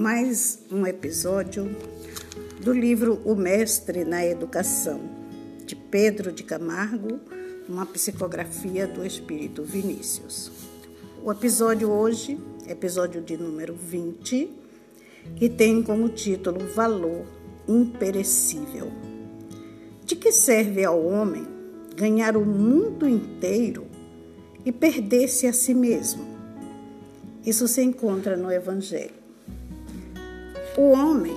mais um episódio do livro O Mestre na Educação, de Pedro de Camargo, uma psicografia do Espírito Vinícius. O episódio hoje, episódio de número 20, que tem como título Valor Imperecível. De que serve ao homem ganhar o mundo inteiro e perder-se a si mesmo? Isso se encontra no Evangelho. O homem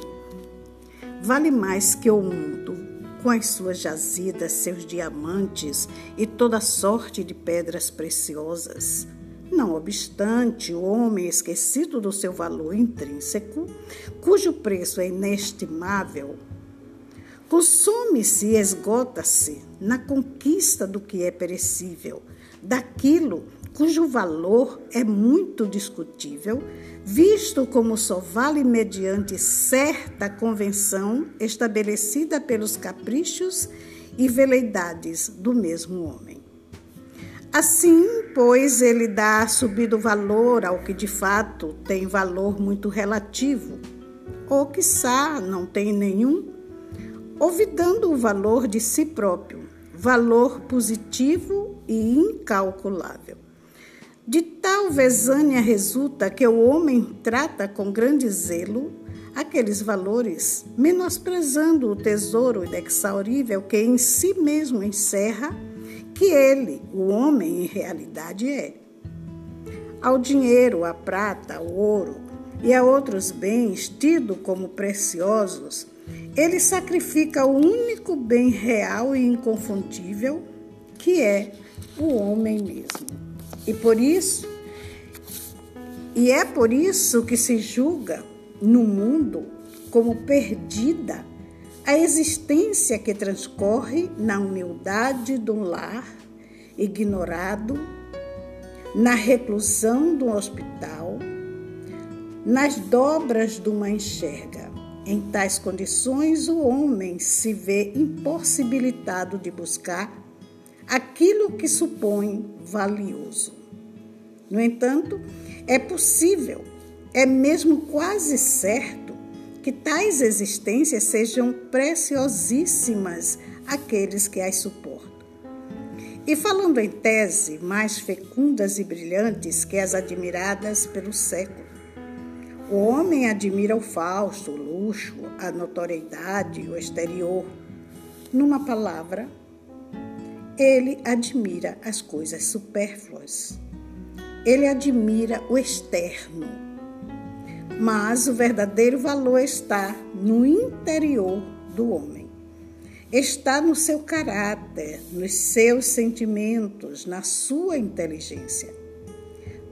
vale mais que o mundo, com as suas jazidas, seus diamantes e toda sorte de pedras preciosas. Não obstante, o homem esquecido do seu valor intrínseco, cujo preço é inestimável, consome-se e esgota-se na conquista do que é perecível, daquilo cujo valor é muito discutível, visto como só vale mediante certa convenção estabelecida pelos caprichos e veleidades do mesmo homem. Assim, pois, ele dá subido valor ao que de fato tem valor muito relativo, ou quiçá não tem nenhum, olvidando o valor de si próprio, valor positivo e incalculável. De tal vezânia resulta que o homem trata com grande zelo aqueles valores, menosprezando o tesouro inexaurível que em si mesmo encerra, que ele, o homem, em realidade é. Ao dinheiro, à prata, ao ouro e a outros bens tidos como preciosos, ele sacrifica o único bem real e inconfundível, que é o homem mesmo. E por isso, e é por isso que se julga no mundo como perdida a existência que transcorre na humildade de um lar ignorado, na reclusão de um hospital, nas dobras de uma enxerga. Em tais condições, o homem se vê impossibilitado de buscar aquilo que supõe valioso. No entanto, é possível, é mesmo quase certo, que tais existências sejam preciosíssimas àqueles que as suportam. E falando em tese, mais fecundas e brilhantes que as admiradas pelo século. O homem admira o falso, o luxo, a notoriedade, o exterior. Numa palavra, ele admira as coisas supérfluas. Ele admira o externo. Mas o verdadeiro valor está no interior do homem. Está no seu caráter, nos seus sentimentos, na sua inteligência.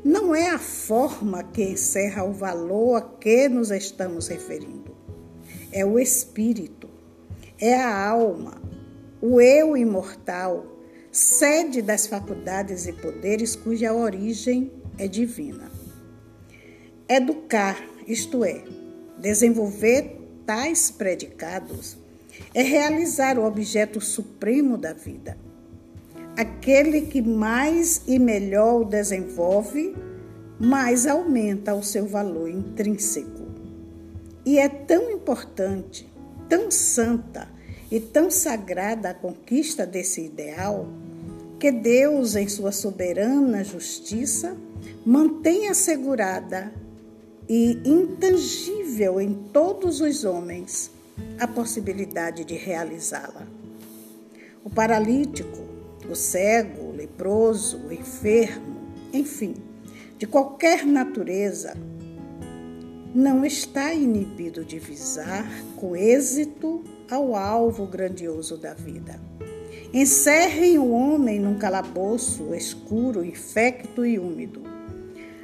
Não é a forma que encerra o valor a que nos estamos referindo. É o espírito, é a alma, o eu imortal, sede das faculdades e poderes cuja origem é divina. Educar, isto é, desenvolver tais predicados, é realizar o objeto supremo da vida. Aquele que mais e melhor o desenvolve, mais aumenta o seu valor intrínseco. E é tão importante, tão santa, e tão sagrada a conquista desse ideal que Deus, em sua soberana justiça, mantém assegurada e intangível em todos os homens a possibilidade de realizá-la. O paralítico, o cego, o leproso, o enfermo, enfim, de qualquer natureza, não está inibido de visar com êxito ao alvo grandioso da vida. Encerrem o homem num calabouço escuro, infecto e úmido.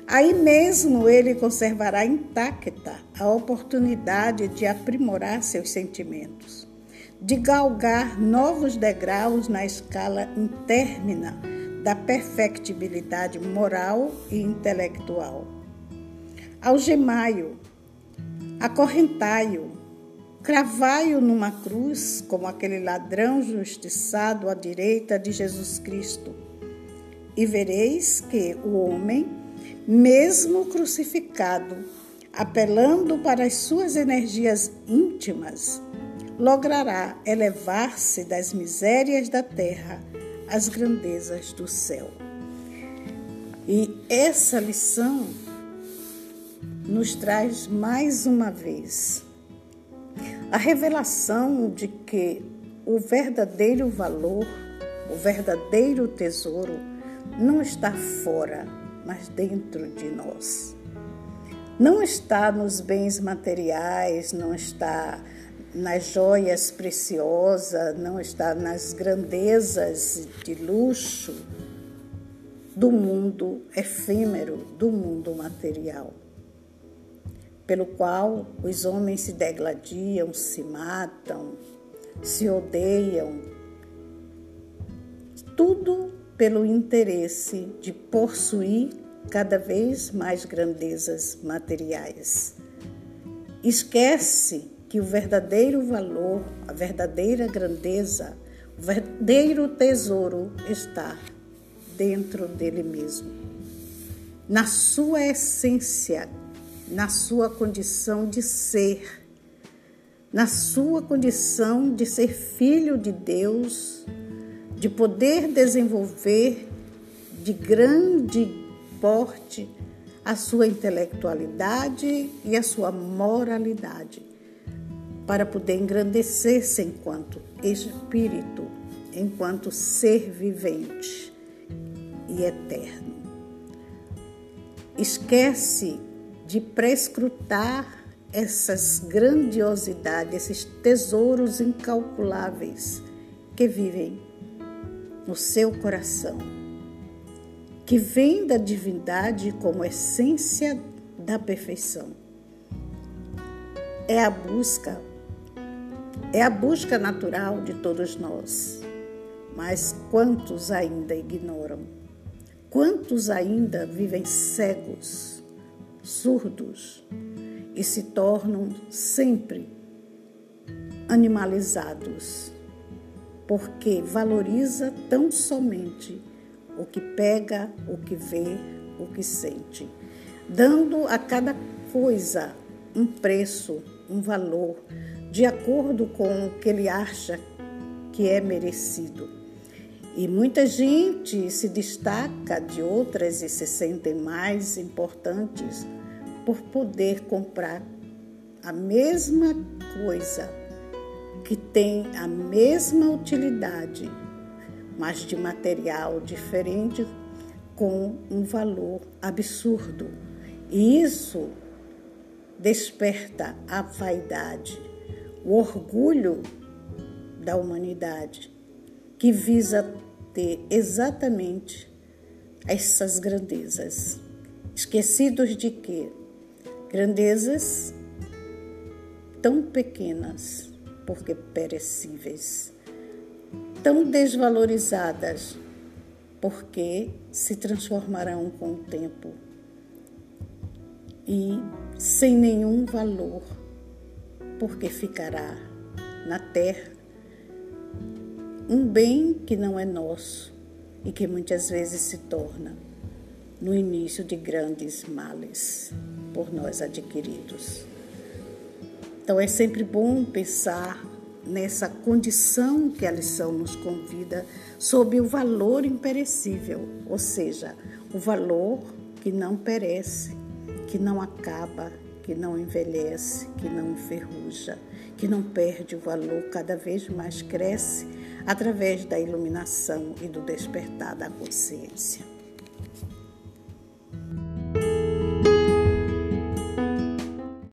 Aí mesmo ele conservará intacta a oportunidade de aprimorar seus sentimentos, de galgar novos degraus na escala intermina da perfectibilidade moral e intelectual. Algemai-o, acorrentai-o, Cravai-o numa cruz, como aquele ladrão justiçado à direita de Jesus Cristo, e vereis que o homem, mesmo crucificado, apelando para as suas energias íntimas, logrará elevar-se das misérias da terra às grandezas do céu. E essa lição nos traz mais uma vez a revelação de que o verdadeiro valor, o verdadeiro tesouro, não está fora, mas dentro de nós. Não está nos bens materiais, não está nas joias preciosas, não está nas grandezas de luxo do mundo efêmero, do mundo material, pelo qual os homens se degladiam, se matam, se odeiam, tudo pelo interesse de possuir cada vez mais grandezas materiais. Esquece que o verdadeiro valor, a verdadeira grandeza, o verdadeiro tesouro está dentro dele mesmo, na sua essência, na sua condição de ser, na sua condição de ser filho de Deus, de poder desenvolver de grande porte a sua intelectualidade e a sua moralidade para poder engrandecer-se enquanto espírito, enquanto ser vivente e eterno. Esquece de prescrutar essas grandiosidades, esses tesouros incalculáveis que vivem no seu coração, que vem da divindade como essência da perfeição. É a busca é a busca natural de todos nós. Mas quantos ainda ignoram? Quantos ainda vivem cegos, surdos e se tornam sempre animalizados? Porque valoriza tão somente o que pega, o que vê, o que sente, dando a cada coisa um preço, um valor, de acordo com o que ele acha que é merecido. E muita gente se destaca de outras e se sentem mais importantes por poder comprar a mesma coisa que tem a mesma utilidade, mas de material diferente com um valor absurdo. E isso desperta a vaidade o orgulho da humanidade, que visa ter exatamente essas grandezas. Esquecidos de que grandezas tão pequenas, porque perecíveis, tão desvalorizadas, porque se transformarão com o tempo e sem nenhum valor porque ficará na terra um bem que não é nosso e que muitas vezes se torna no início de grandes males por nós adquiridos. Então é sempre bom pensar nessa condição que a lição nos convida sobre o valor imperecível, ou seja, o valor que não perece, que não acaba, que não envelhece, que não enferruja, que não perde o valor, cada vez mais cresce através da iluminação e do despertar da consciência.